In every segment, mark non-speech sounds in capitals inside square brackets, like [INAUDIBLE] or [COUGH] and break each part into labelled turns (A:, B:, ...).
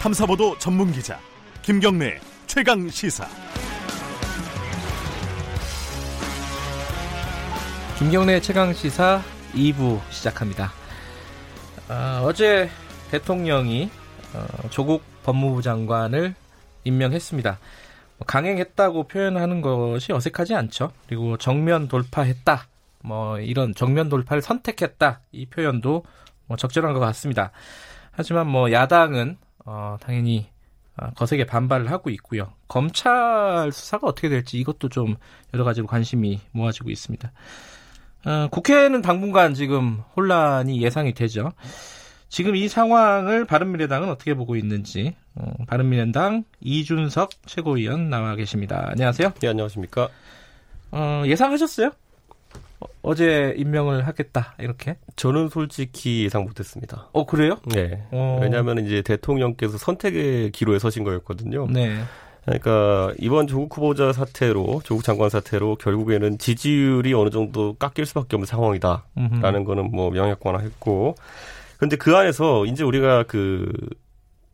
A: 탐사보도 전문 기자 김경래 최강 시사.
B: 김경래 최강 시사 2부 시작합니다. 어, 어제 대통령이 어, 조국 법무부 장관을 임명했습니다. 강행했다고 표현하는 것이 어색하지 않죠. 그리고 정면 돌파했다. 뭐 이런 정면 돌파를 선택했다. 이 표현도 뭐 적절한 것 같습니다. 하지만 뭐 야당은 어, 당연히 어, 거세게 반발을 하고 있고요. 검찰 수사가 어떻게 될지 이것도 좀 여러 가지로 관심이 모아지고 있습니다. 어, 국회는 당분간 지금 혼란이 예상이 되죠. 지금 이 상황을 바른미래당은 어떻게 보고 있는지 어, 바른미래당 이준석 최고위원 나와 계십니다. 안녕하세요.
C: 네, 안녕하십니까.
B: 어, 예상하셨어요? 어, 제 임명을 하겠다 이렇게?
C: 저는 솔직히 예상 못했습니다.
B: 어 그래요?
C: 네.
B: 어.
C: 왜냐하면 이제 대통령께서 선택의 기로에 서신 거였거든요.
B: 네.
C: 그러니까 이번 조국 후보자 사태로 조국 장관 사태로 결국에는 지지율이 어느 정도 깎일 수밖에 없는 상황이다라는
B: 음흠.
C: 거는 뭐 명약관화했고 근데 그 안에서 이제 우리가 그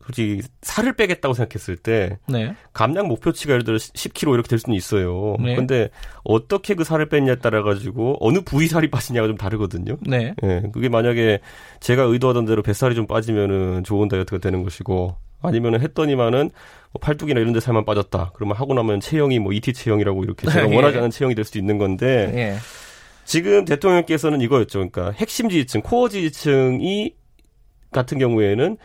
C: 솔직히 살을 빼겠다고 생각했을 때
B: 네.
C: 감량 목표치가 예를 들어 10kg 이렇게 될 수는 있어요.
B: 네.
C: 근데 어떻게 그 살을 뺐냐에 따라 가지고 어느 부위 살이 빠지냐가 좀 다르거든요.
B: 네.
C: 예, 그게 만약에 제가 의도하던 대로 뱃살이 좀 빠지면은 좋은 다이어트가 되는 것이고 아니면은 했더니만은 뭐 팔뚝이나 이런 데 살만 빠졌다. 그러면 하고 나면 체형이 뭐 ET 체형이라고 이렇게 제가 [LAUGHS]
B: 예.
C: 원하지 않은 체형이 될 수도 있는 건데
B: 예.
C: 지금 대통령께서는 이거였죠. 그러니까 핵심 지지층, 코어 지지층이 같은 경우에는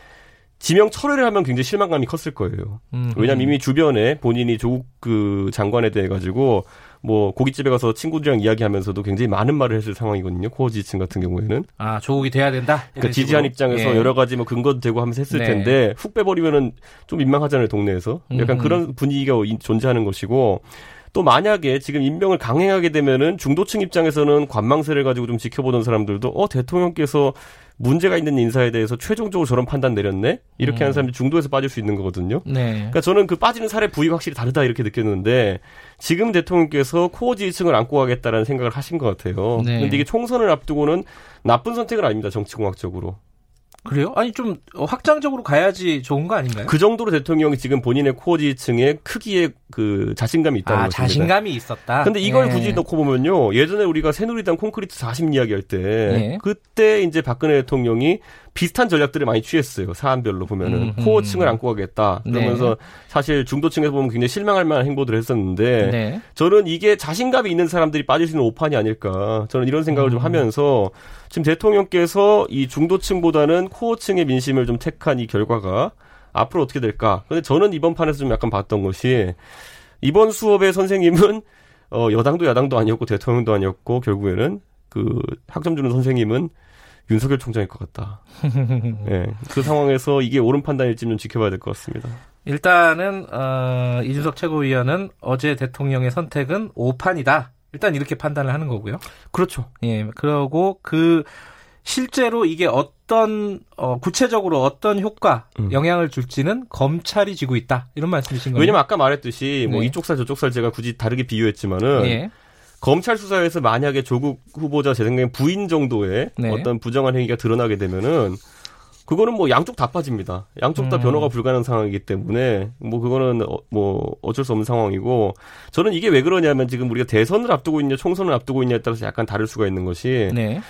C: 지명 철회를 하면 굉장히 실망감이 컸을 거예요.
B: 음.
C: 왜냐면 이미 주변에 본인이 조국 그 장관에 대해 가지고 뭐 고깃집에 가서 친구들이랑 이야기하면서도 굉장히 많은 말을 했을 상황이거든요. 코어 지지층 같은 경우에는.
B: 아 조국이 돼야 된다.
C: 그러니까 지지한. 입장에서
B: 예.
C: 여러 가지 뭐 근거도 되고 하면서 했을
B: 네.
C: 텐데 훅 빼버리면은 좀 민망하잖아요 동네에서 약간
B: 음흠.
C: 그런 분위기가 이- 존재하는 것이고 또 만약에 지금 임명을 강행하게 되면은 중도층 입장에서는 관망세를 가지고 좀 지켜보던 사람들도 어 대통령께서 문제가 있는 인사에 대해서 최종적으로 저런 판단 내렸네 이렇게
B: 음.
C: 하는 사람들이 중도에서 빠질 수 있는 거거든요.
B: 네.
C: 그러니까 저는 그 빠지는 살의 부위가 확실히 다르다 이렇게 느꼈는데 지금 대통령께서 코어 지지층을 안고 가겠다라는 생각을 하신 것 같아요.
B: 네.
C: 근데 이게 총선을 앞두고는 나쁜 선택은 아닙니다 정치공학적으로.
B: 그래요? 아니 좀 확장적으로 가야지 좋은 거 아닌가요?
C: 그 정도로 대통령이 지금 본인의 코어 지지층의 크기에 그 자신감이 있다는
B: 아
C: 것입니다.
B: 자신감이 있었다.
C: 근데 이걸
B: 예.
C: 굳이 넣고 보면요. 예전에 우리가 새누리당 콘크리트 40 이야기할 때
B: 예.
C: 그때 이제 박근혜 대통령이 비슷한 전략들을 많이 취했어요. 사안별로 보면은
B: 음흠.
C: 코어층을 안고 가겠다. 그러면서
B: 네.
C: 사실 중도층에서 보면 굉장히 실망할 만한 행보들을 했었는데
B: 네.
C: 저는 이게 자신감이 있는 사람들이 빠질 수 있는 오판이 아닐까. 저는 이런 생각을
B: 음.
C: 좀 하면서 지금 대통령께서 이 중도층보다는 코어층의 민심을 좀 택한 이 결과가 앞으로 어떻게 될까. 근데 저는 이번 판에서 좀 약간 봤던 것이 이번 수업의 선생님은 어, 여당도 야당도 아니었고 대통령도 아니었고 결국에는 그 학점 주는 선생님은 윤석열 총장일 것 같다. 예. 그 상황에서 이게 옳은 판단일지 는 지켜봐야 될 것 같습니다.
B: 일단은 어, 이준석 최고위원은 어제 대통령의 선택은 오판이다. 일단 이렇게 판단을 하는 거고요.
C: 그렇죠.
B: 예, 그러고 그 실제로 이게 어떤 어, 구체적으로 어떤 효과,
C: 음.
B: 영향을 줄지는 검찰이 지고 있다. 이런 말씀이신 거예요.
C: 왜냐면 아까 말했듯이 뭐
B: 네.
C: 이쪽 살 저쪽 살 제가 굳이 다르게 비유했지만은
B: 예.
C: 검찰 수사에서 만약에 조국 후보자 제 생각에 부인 정도의
B: 네.
C: 어떤 부정한 행위가 드러나게 되면은 그거는 뭐 양쪽 다 빠집니다. 양쪽 다
B: 음.
C: 변호가 불가능한 상황이기 때문에 뭐 그거는 어, 뭐 어쩔 수 없는 상황이고 저는 이게 왜 그러냐면 지금 우리가 대선을 앞두고 있냐 총선을 앞두고 있냐에 따라서 약간 다를 수가 있는 것이
B: 네.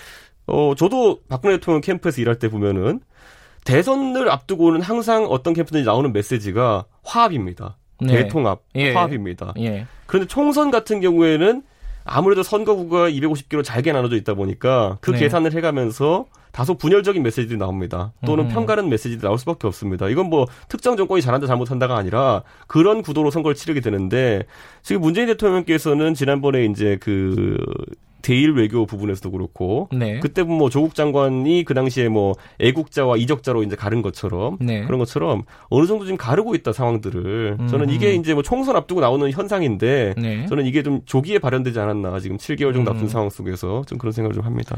C: 어 저도 박근혜 대통령 캠프에서 일할 때 보면은 대선을 앞두고는 항상 어떤 캠프든지 나오는 메시지가 화합입니다.
B: 네.
C: 대통합,
B: 예.
C: 화합입니다.
B: 예.
C: 그런데 총선 같은 경우에는 아무래도 선거구가 250개로 잘게 나눠져 있다 보니까 그
B: 네.
C: 계산을 해가면서 다소 분열적인 메시지들이 나옵니다. 또는
B: 음.
C: 편가른 메시지들이 나올 수밖에 없습니다. 이건 뭐 특정 정권이 잘한다 잘못한다가 아니라 그런 구도로 선거를 치르게 되는데 지금 문재인 대통령께서는 지난번에 이제 그 대일 외교 부분에서도 그렇고
B: 네.
C: 그때 뭐 조국 장관이 그 당시에 뭐 애국자와 이적자로 이제 가른 것처럼
B: 네.
C: 그런 것처럼 어느 정도 지금 가르고 있다 상황들을 저는
B: 음.
C: 이게 이제 뭐 총선 앞두고 나오는 현상인데
B: 네.
C: 저는 이게 좀 조기에 발현되지 않았나 지금 7개월 정도 앞둔
B: 음.
C: 상황 속에서 좀 그런 생각을 좀 합니다.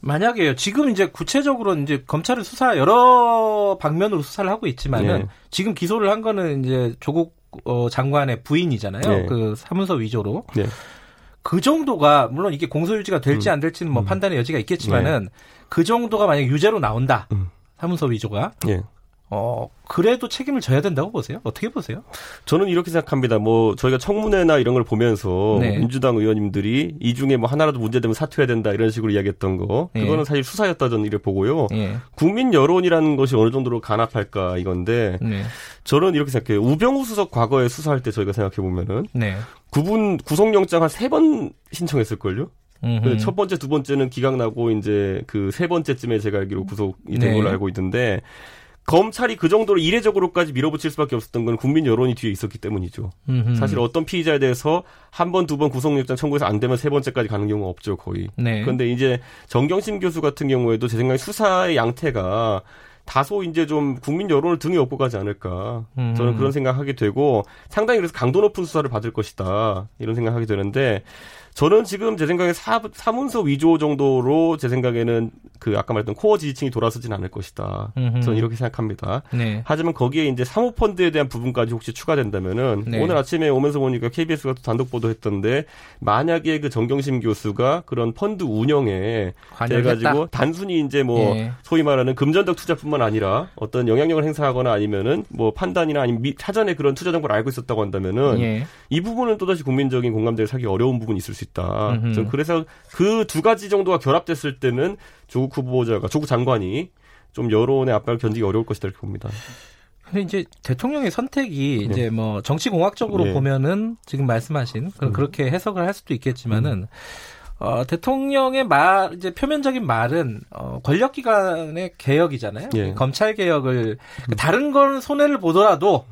B: 만약에요. 지금 이제 구체적으로 이제 검찰은 수사 여러 방면으로 수사를 하고 있지만은
C: 네.
B: 지금 기소를 한 거는 이제 조국 어, 장관의 부인이잖아요.
C: 네.
B: 그 사문서 위조로.
C: 네.
B: 그 정도가 물론 이게 공소유지가 될지
C: 음.
B: 안 될지는 뭐
C: 음.
B: 판단의 여지가 있겠지만은 그 정도가 만약 유죄로 나온다.
C: 음.
B: 사문서 위조가
C: 예.
B: 어, 그래도 책임을 져야 된다고 보세요? 어떻게 보세요?
C: 저는 이렇게 생각합니다. 뭐 저희가 청문회나 이런 걸 보면서
B: 네.
C: 민주당 의원님들이 이 중에 뭐 하나라도 문제되면 사퇴해야 된다 이런 식으로 이야기했던 거
B: 예.
C: 그거는 사실 수사였다 저는 이렇게 보고요.
B: 예.
C: 국민 여론이라는 것이 어느 정도로 간합할까 이건데
B: 네.
C: 저는 이렇게 생각해요. 우병우 수석 과거에 수사할 때 저희가 생각해 보면은
B: 네.
C: 구분 구속영장 한 세 번 신청했을걸요. 첫 번째, 두 번째는 기각 나고 이제 그 세 번째쯤에 제가 알기로 구속이 된
B: 네.
C: 걸로 알고 있는데 검찰이 그 정도로 이례적으로까지 밀어붙일 수밖에 없었던 건 국민 여론이 뒤에 있었기 때문이죠.
B: 음흠.
C: 사실 어떤 피의자에 대해서 한 번, 두 번 구속영장 청구해서 안 되면 세 번째까지 가는 경우가 없죠, 거의.
B: 네.
C: 그런데 이제 정경심 교수 같은 경우에도 제 생각에 수사의 양태가 다소 이제 좀 국민 여론을 등에 업고 가지 않을까.
B: 음.
C: 저는 그런 생각하게 되고 상당히 그래서 강도 높은 수사를 받을 것이다. 이런 생각하게 되는데 저는 지금 제 생각에 사, 사문서 위조 정도로 제 생각에는 그 아까 말했던 코어 지지층이 돌아서진 않을 것이다.
B: 음흠.
C: 저는 이렇게 생각합니다.
B: 네.
C: 하지만 거기에 이제 사모펀드에 대한 부분까지 혹시 추가된다면은
B: 네.
C: 오늘 아침에 오면서 보니까 KBS가 또 단독 보도했던데 만약에 그 정경심 교수가 그런 펀드 운영에 돼가지고? 단순히 이제 뭐
B: 예.
C: 소위 말하는 금전적 투자뿐만 아니라 어떤 영향력을 행사하거나 아니면은 뭐 판단이나 아니면 미- 사전에 그런 투자 정보를 알고 있었다고 한다면은
B: 예.
C: 이 부분은 또다시 국민적인 공감대를 사기 어려운 부분이 있을 수 있다.
B: 음흠.
C: 전 그래서 그 두 가지 정도가 결합됐을 때는 조국 후보자가 조국 장관이 좀 여론의 압박을 견디기 어려울 것이다 이렇게 봅니다.
B: 근데 이제 대통령의 선택이
C: 네.
B: 이제 뭐 정치 공학적으로
C: 네.
B: 보면은 지금 말씀하신 그런
C: 음.
B: 그렇게 해석을 할 수도 있겠지만은 어, 대통령의 말 이제 표면적인 말은 어, 권력기관의 개혁이잖아요.
C: 예.
B: 검찰 개혁을 다른 건 손해를 보더라도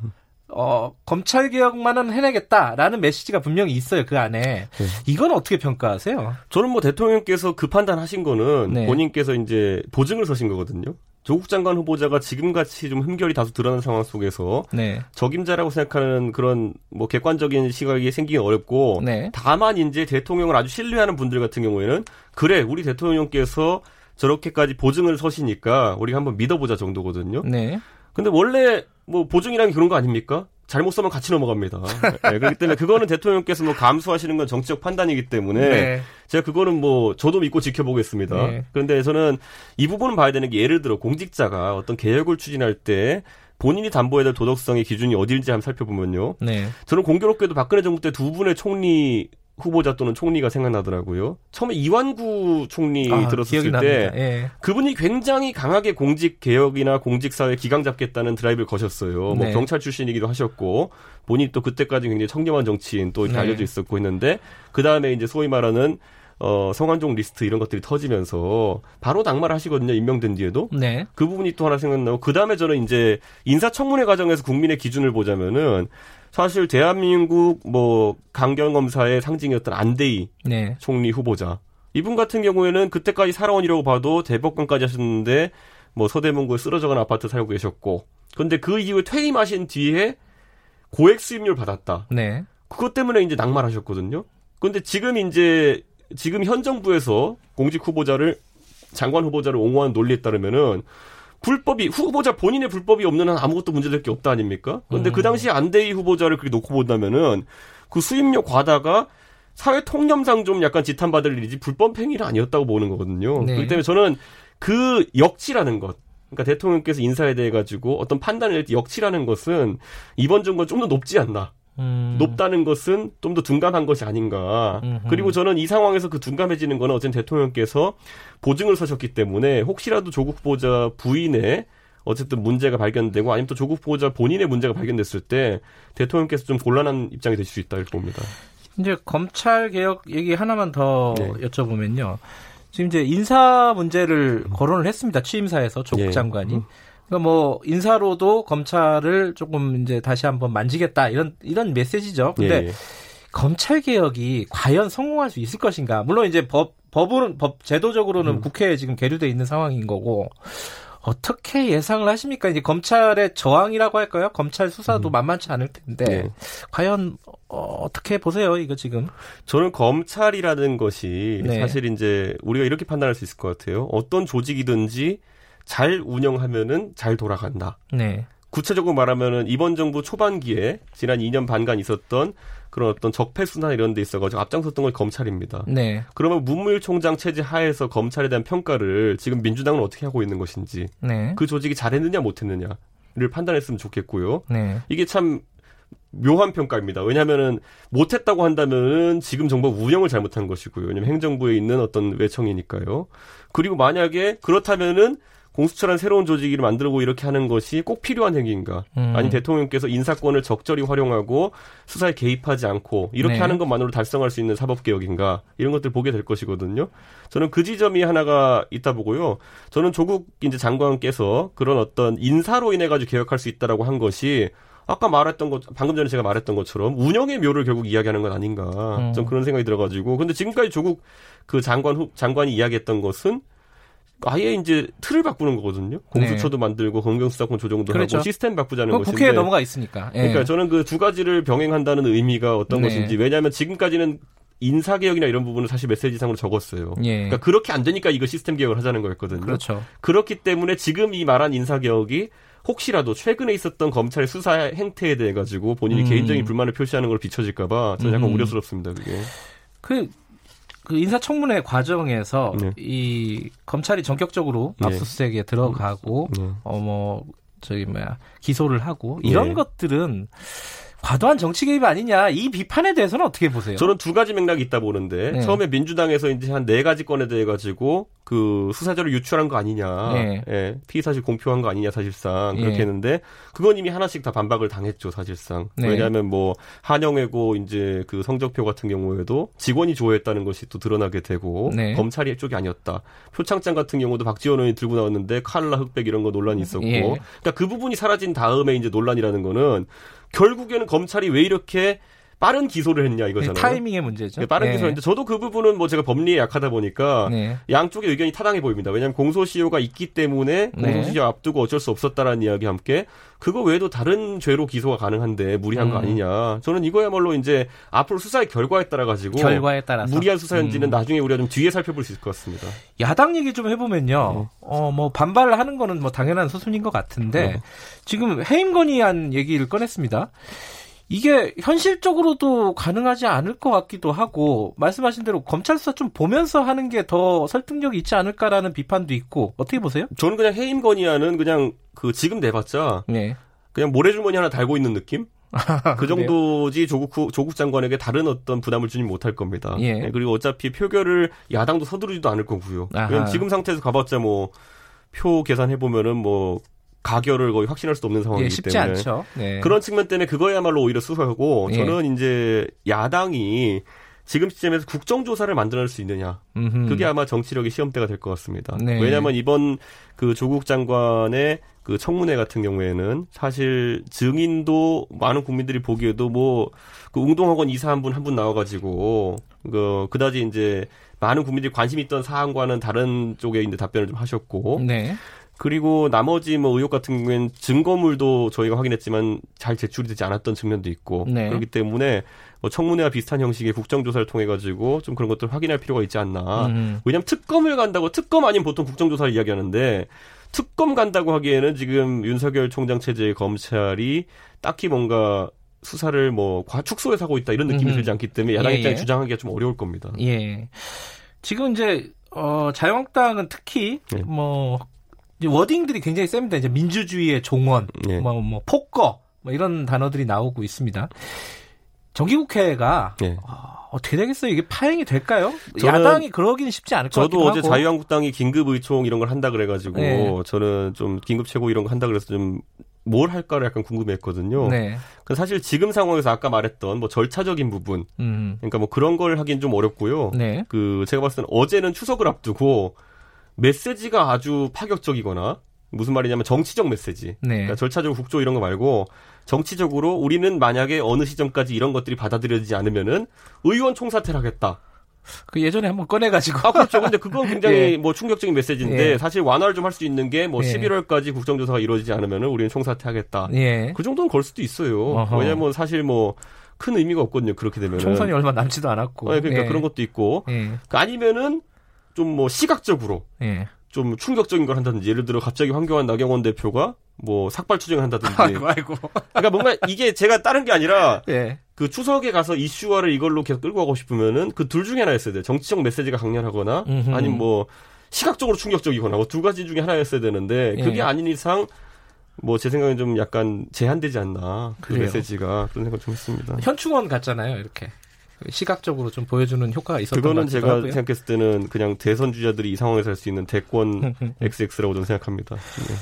B: 어, 검찰 개혁만은 해내겠다라는 메시지가 분명히 있어요 그 안에.
C: 네.
B: 이건 어떻게 평가하세요?
C: 저는 뭐 대통령께서 그 판단하신 거는
B: 네.
C: 본인께서 이제 보증을 서신 거거든요. 조국 장관 후보자가 지금같이 좀 흠결이 다소 드러난 상황 속에서
B: 네,
C: 적임자라고 생각하는 그런 뭐 객관적인 시각이 생기기 어렵고
B: 네,
C: 다만 이제 대통령을 아주 신뢰하는 분들 같은 경우에는 그래 우리 대통령께서 저렇게까지 보증을 서시니까 우리가 한번 믿어보자 정도거든요.
B: 네,
C: 근데 원래 뭐 보증이라는 게 그런 거 아닙니까? 잘못 써면 같이 넘어갑니다. 네, [LAUGHS] 그렇기 때문에 그거는 대통령께서 뭐 감수하시는 건 정치적 판단이기 때문에
B: 네.
C: 제가 그거는 뭐 저도 믿고 지켜보겠습니다.
B: 네.
C: 그런데 저는 이 부분은 봐야 되는 게 예를 들어 공직자가 어떤 개혁을 추진할 때 본인이 담보해야 될 도덕성의 기준이 어디인지 한번 살펴보면요.
B: 네.
C: 저는 공교롭게도 박근혜 정부 때 두 분의 총리 후보자 또는 총리가 생각나더라고요. 처음에 이완구 총리
B: 아,
C: 들었을 때.
B: 예.
C: 그분이 굉장히 강하게 공직 개혁이나 공직 사회 기강 잡겠다는 드라이브를 거셨어요. 뭐
B: 네.
C: 경찰 출신이기도 하셨고 본인이 또 그때까지 굉장히 청렴한 정치인 또 이렇게
B: 네.
C: 알려져 있었고 했는데 그 다음에 이제 소위 말하는 어 성완종 리스트 이런 것들이 터지면서 바로 낙마를 하시거든요. 임명된 뒤에도.
B: 네.
C: 그 부분이 또 하나 생각나고 그 다음에 저는 이제 인사청문회 과정에서 국민의 기준을 보자면은 사실 대한민국 뭐 강경 검사의 상징이었던 안대희
B: 네.
C: 총리 후보자 이분 같은 경우에는 그때까지 살아온 이라고 봐도 대법관까지 하셨는데 뭐 서대문구에 쓰러져간 아파트 살고 계셨고 근데 그 이후에 퇴임하신 뒤에 고액 수입료를 받았다.
B: 네.
C: 그것 때문에 이제 낙마하셨거든요. 근데 지금 이제 지금 현 정부에서 공직 후보자를 장관 후보자를 옹호한 논리에 따르면은 불법이 후보자 본인의 불법이 없는 한 아무것도 문제될 게 없다 아닙니까? 근데 그 당시 안대희 후보자를 그렇게 놓고 본다면은 그 수입료 과다가 사회 통념상 좀 약간 지탄받을 일이지 불법 행위는 아니었다고 보는 거거든요.
B: 네.
C: 그렇기 때문에 저는 그 역치라는 것 그러니까 대통령께서 인사에 대해 가지고 어떤 판단을 낼때 역치라는 것은 이번 정부가 좀더 높지 않나.
B: 음.
C: 높다는 것은 좀 더 둔감한 것이 아닌가.
B: 음흠.
C: 그리고 저는 이 상황에서 그 둔감해지는 거는 어쨌든 대통령께서 보증을 서셨기 때문에 혹시라도 조국 후보자 부인의 어쨌든 문제가 발견되고 아니면 또 조국 후보자 본인의 문제가 발견됐을 때 대통령께서 좀 곤란한 입장이 되실 수 있다 이렇게 봅니다.
B: 이제 검찰 개혁 얘기 하나만 더
C: 네.
B: 여쭤보면요. 지금 이제 인사 문제를 거론을 했습니다. 취임사에서 조국
C: 예.
B: 장관이. 그러니까 뭐 인사로도 검찰을 조금 이제 다시 한번 만지겠다 이런 이런 메시지죠. 근데
C: 예, 예.
B: 검찰 개혁이 과연 성공할 수 있을 것인가? 물론 이제 법 법은 법 제도적으로는
C: 음.
B: 국회에 지금 계류돼 있는 상황인 거고 어떻게 예상을 하십니까? 이제 검찰의 저항이라고 할까요? 검찰 수사도 만만치 않을 텐데
C: 네.
B: 과연 어, 어떻게 보세요? 이거 지금
C: 저는 검찰이라는 것이
B: 네.
C: 사실 이제 우리가 이렇게 판단할 수 있을 것 같아요. 어떤 조직이든지 잘 운영하면은 잘 돌아간다.
B: 네.
C: 구체적으로 말하면은 이번 정부 초반기에 지난 2년 반간 있었던 그런 어떤 적폐수나 이런 데 있어가지고 앞장섰던 건 검찰입니다.
B: 네.
C: 그러면 문무일 총장 체제 하에서 검찰에 대한 평가를 지금 민주당은 어떻게 하고 있는 것인지
B: 네.
C: 그 조직이 잘했느냐 못했느냐 판단했으면 좋겠고요.
B: 네.
C: 이게 참 묘한 평가입니다. 왜냐하면은 못했다고 한다면은 지금 정부 운영을 잘못한 것이고요. 왜냐면 행정부에 있는 어떤 외청이니까요. 그리고 만약에 그렇다면은 공수처란 새로운 조직을 만들고 이렇게 하는 것이 꼭 필요한 행위인가?
B: 음.
C: 아니 대통령께서 인사권을 적절히 활용하고 수사에 개입하지 않고 이렇게
B: 네.
C: 하는 것만으로 달성할 수 있는 사법 개혁인가? 이런 것들 보게 될 것이거든요. 저는 그 지점이 하나가 있다 보고요. 저는 조국 이제 장관께서 그런 어떤 인사로 인해 가지고 개혁할 수 있다라고 한 것이 아까 말했던 것, 방금 전에 제가 말했던 것처럼 운영의 묘를 결국 이야기하는 건 아닌가.
B: 음.
C: 좀 그런 생각이 들어가지고. 근데 지금까지 조국 그 장관, 후, 장관이 이야기했던 것은 아예 이제 틀을 바꾸는 거거든요. 공수처도 만들고 검경수사권 조정도
B: 네. 그렇죠.
C: 하고 시스템 바꾸자는
B: 그건
C: 것인데.
B: 국회에 넘어가 있으니까. 예.
C: 그러니까 저는 그 두 가지를 병행한다는 의미가 어떤
B: 네.
C: 것인지 왜냐하면 지금까지는 인사 개혁이나 이런 부분을 사실 메시지상으로 적었어요.
B: 예.
C: 그러니까 그렇게 안 되니까 이거 시스템 개혁을 하자는 거였거든요.
B: 그렇죠.
C: 그렇기 때문에 지금 이 말한 인사 개혁이 혹시라도 최근에 있었던 검찰의 수사 행태에 대해 가지고 본인이
B: 음.
C: 개인적인 불만을 표시하는 걸 비춰질까봐 저는 약간
B: 음.
C: 우려스럽습니다. 그게.
B: 그, 그 인사청문회 과정에서
C: 네.
B: 이 검찰이 전격적으로
C: 네.
B: 압수수색에 들어가고
C: 네.
B: 어뭐 저기 뭐야 기소를 하고 이런
C: 네.
B: 것들은 과도한 정치 개입 아니냐 이 비판에 대해서는 어떻게 보세요?
C: 저는 두 가지 맥락이 있다 보는데
B: 네.
C: 처음에 민주당에서 이제 한 네 가지 건에 대해 가지고 그 수사자를 유출한 거 아니냐,
B: 네.
C: 예, 피의 사실 공표한 거 아니냐 사실상 그렇게
B: 예.
C: 했는데 그건 이미 하나씩 다 반박을 당했죠 사실상
B: 네.
C: 왜냐하면 뭐 한영외고 이제 그 성적표 같은 경우에도 직원이 조회했다는 것이 또 드러나게 되고
B: 네.
C: 검찰이 쪽이 아니었다 표창장 같은 경우도 박지원 의원이 들고 나왔는데 칼라 흑백 이런 거 논란이 있었고
B: 예.
C: 그러니까 그 부분이 사라진 다음에 이제 논란이라는 거는 결국에는 검찰이 왜 이렇게 빠른 기소를 했냐 이거잖아요.
B: 타이밍의 문제죠.
C: 네, 빠른
B: 네.
C: 기소인데 저도 그 부분은 뭐 제가 법리에 약하다 보니까
B: 네.
C: 양쪽의 의견이 타당해 보입니다. 왜냐하면 공소시효가 있기 때문에
B: 네.
C: 공소시효 앞두고 어쩔 수 없었다라는 이야기와 함께 그거 외에도 다른 죄로 기소가 가능한데 무리한 거
B: 음.
C: 아니냐. 저는 이거야말로 이제 앞으로 수사의 결과에 따라 가지고
B: 결과에 따라서
C: 무리한 수사인지는
B: 음.
C: 나중에 우리가 좀 뒤에 살펴볼 수 있을 것 같습니다.
B: 야당 얘기 좀 해보면요.
C: 네.
B: 어, 뭐, 반발을 하는 거는 뭐, 당연한 수순인 것 같은데,
C: 네.
B: 지금 해임 건의안 얘기를 꺼냈습니다. 이게 현실적으로도 가능하지 않을 것 같기도 하고, 말씀하신 대로 검찰 수사 좀 보면서 하는 게 더 설득력이 있지 않을까라는 비판도 있고, 어떻게 보세요?
C: 저는 그냥 해임 건의안은 그냥 그 지금 내봤자
B: 네.
C: 그냥 모래주머니 하나 달고 있는 느낌? 그 [LAUGHS]
B: 아, 그래요?
C: 정도지 조국 후, 조국 장관에게 다른 어떤 부담을 주진 못할 겁니다.
B: 예.
C: 네, 그리고 어차피 표결을 야당도 서두르지도 않을 거고요. 지금 상태에서 가봤자 뭐 표 계산해 보면은 뭐 가결을 거의 확신할 수도 없는 상황이기
B: 예, 쉽지
C: 때문에
B: 않죠. 네.
C: 그런 측면 때문에 그거야말로 오히려 수사하고
B: 예.
C: 저는 이제 야당이 지금 시점에서 국정조사를 만들어낼 수 있느냐
B: 음흠.
C: 그게 아마 정치력의 시험대가 될 것 같습니다.
B: 네.
C: 왜냐하면 이번 그 조국 장관의 그 청문회 같은 경우에는 사실 증인도 많은 국민들이 보기에도 뭐 그 웅동학원 이사 한 분 한 분 나와가지고 그 그다지 이제 많은 국민들이 관심 있던 사안과는 다른 쪽에 이제 답변을 좀 하셨고
B: 네.
C: 그리고 나머지 뭐 의혹 같은 경우에는 증거물도 저희가 확인했지만 잘 제출이 되지 않았던 측면도 있고
B: 네.
C: 그렇기 때문에 뭐 청문회와 비슷한 형식의 국정조사를 통해 가지고 좀 그런 것들 을 확인할 필요가 있지 않나.
B: 음.
C: 왜냐하면 특검을 간다고 특검 아니면 보통 국정조사를 이야기하는데 특검 간다고 하기에는 지금 윤석열 총장 체제의 검찰이 딱히 뭔가 수사를 뭐 과축소에 사고 있다 이런 느낌이
B: 음흠.
C: 들지 않기 때문에 야당
B: 예,
C: 입장에
B: 예.
C: 주장하기가 좀 어려울 겁니다.
B: 예. 지금 이제 어 자유한국당은 특히
C: 네.
B: 뭐 워딩들이 굉장히 셉니다. 이제 민주주의의 종언,
C: 예.
B: 뭐, 뭐 폭거, 뭐 이런 단어들이 나오고 있습니다. 정기국회가
C: 예.
B: 아, 어떻게 되겠어요? 이게 파행이 될까요? 야당이 그러기는 쉽지 않을 것 같기도
C: 저도 어제
B: 하고.
C: 자유한국당이 긴급 의총 이런 걸 한다 그래가지고
B: 네.
C: 저는 좀 긴급 최고 이런 거 한다 그래서 좀 뭘 할까를 약간 궁금했거든요.
B: 네.
C: 그 사실 지금 상황에서 아까 말했던 뭐 절차적인 부분,
B: 음.
C: 그러니까 뭐 그런 걸 하긴 좀 어렵고요.
B: 네.
C: 그 제가 봤을 때는 어제는 추석을 앞두고 메시지가 아주 파격적이거나 무슨 말이냐면 정치적 메시지.
B: 네.
C: 그러니까 절차적으로 국조 이런 거 말고 정치적으로 우리는 만약에 어느 시점까지 이런 것들이 받아들여지지 않으면은 의원 총사퇴를 하겠다.
B: 그 예전에 한번 꺼내가지고.
C: 아, 그렇죠. 근데 그건 굉장히 [LAUGHS]
B: 예.
C: 뭐 충격적인 메시지인데
B: 예.
C: 사실 완화를 좀 할 수 있는 게뭐
B: 예.
C: 11월까지 국정조사가 이루어지지 않으면은 우리는 총사퇴하겠다.
B: 예.
C: 그 정도는 걸 수도 있어요.
B: 어허.
C: 왜냐면 사실 뭐 큰 의미가 없거든요. 그렇게 되면은.
B: 총선이 얼마 남지도 않았고.
C: 네, 그러니까
B: 예.
C: 그런 것도 있고
B: 예.
C: 아니면은 좀 뭐 시각적으로
B: 예.
C: 좀 충격적인 걸 한다든지 예를 들어 갑자기 황교안 나경원 대표가 뭐 삭발 추징을 한다든지
B: 아이고, 아이고.
C: 그러니까 뭔가 이게 제가 다른 게 아니라
B: 예.
C: 그 추석에 가서 이슈화를 이걸로 계속 끌고 가고 싶으면은 그 둘 중에 하나 였어야 돼요. 정치적 메시지가 강렬하거나
B: 음흠.
C: 아니면 뭐 시각적으로 충격적이거나 뭐 두 가지 중에 하나였어야 되는데 그게
B: 예.
C: 아닌 이상 뭐 제 생각엔 좀 약간 제한되지 않나 그
B: 그래요.
C: 메시지가 그런 생각 좀 했습니다.
B: 현충원 같잖아요, 이렇게. 시각적으로 좀 보여주는 효과가 있었던 것
C: 그거는
B: 같기도
C: 제가
B: 하고요.
C: 생각했을 때는 그냥 대선 주자들이 이 상황에서 할 수 있는 대권 XX라고 저는 생각합니다. 네.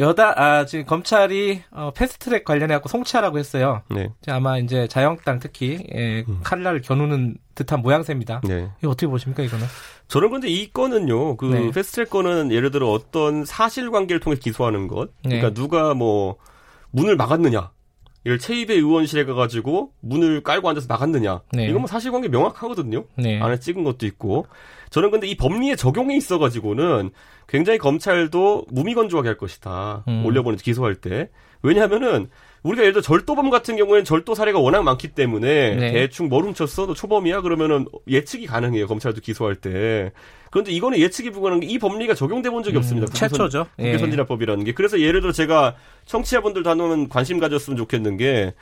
B: 여다 아 지금 검찰이 어, 패스트트랙 관련해 갖고 송치하라고 했어요.
C: 네.
B: 아마 이제 자유한국당 특히 예, 칼날을 겨누는 듯한 모양새입니다.
C: 네.
B: 이거 어떻게 보십니까 이거는?
C: 저는 근데 이 건은요, 그
B: 네.
C: 패스트트랙 건은 예를 들어 어떤 사실관계를 통해 기소하는 것, 그러니까
B: 네.
C: 누가 뭐 문을 막았느냐, 이를 최입의 의원실에 가가지고 문을 깔고 앉아서 막았느냐,
B: 네.
C: 이건 뭐 사실관계 명확하거든요.
B: 네.
C: 안에 찍은 것도 있고, 저는 근데 이 법리에 적용에 있어가지고는 굉장히 검찰도 무미건조하게 할 것이다.
B: 음.
C: 올려보내 기소할 때. 왜냐하면은 우리가 예를 들어 절도범 같은 경우에는 절도 사례가 워낙 많기 때문에
B: 네.
C: 대충 뭘 훔쳤어? 너 초범이야? 그러면은 예측이 가능해요. 검찰도 기소할 때. 그런데 이거는 예측이 불가능한 게 이 법리가 적용돼 본 적이
B: 음,
C: 없습니다. 국외선-
B: 최초죠. 예.
C: 국외선진화법이라는 게. 그래서 예를 들어 제가 청취자분들도 한번 관심 가졌으면 좋겠는 게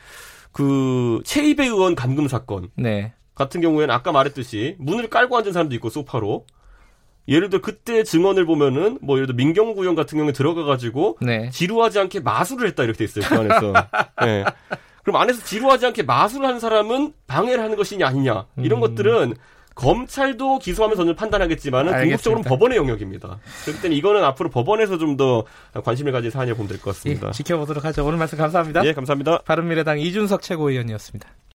C: 그 최입의 의원 감금 사건
B: 네.
C: 같은 경우에는 아까 말했듯이 문을 깔고 앉은 사람도 있고 소파로 예를 들어 그때 증언을 보면은 뭐 예를 들어 민경구형 같은 경우에 들어가 가지고
B: 네.
C: 지루하지 않게 마술을 했다 이렇게 돼 있어요 그 안에서 예. [LAUGHS] 그럼 안에서 지루하지 않게 마술을 하는 사람은 방해를 하는 것이냐 아니냐 이런
B: 음.
C: 것들은 검찰도 기소하면서 저는 판단하겠지만은 궁극적으로는. 법원의 영역입니다. 그렇기 때문에 이거는 앞으로 법원에서 좀 더 관심을 가진 사안이라고 보면 될 것 같습니다.
B: 예, 지켜보도록 하죠. 오늘 말씀 감사합니다.
C: 예, 감사합니다.
B: 바른미래당 이준석 최고위원이었습니다.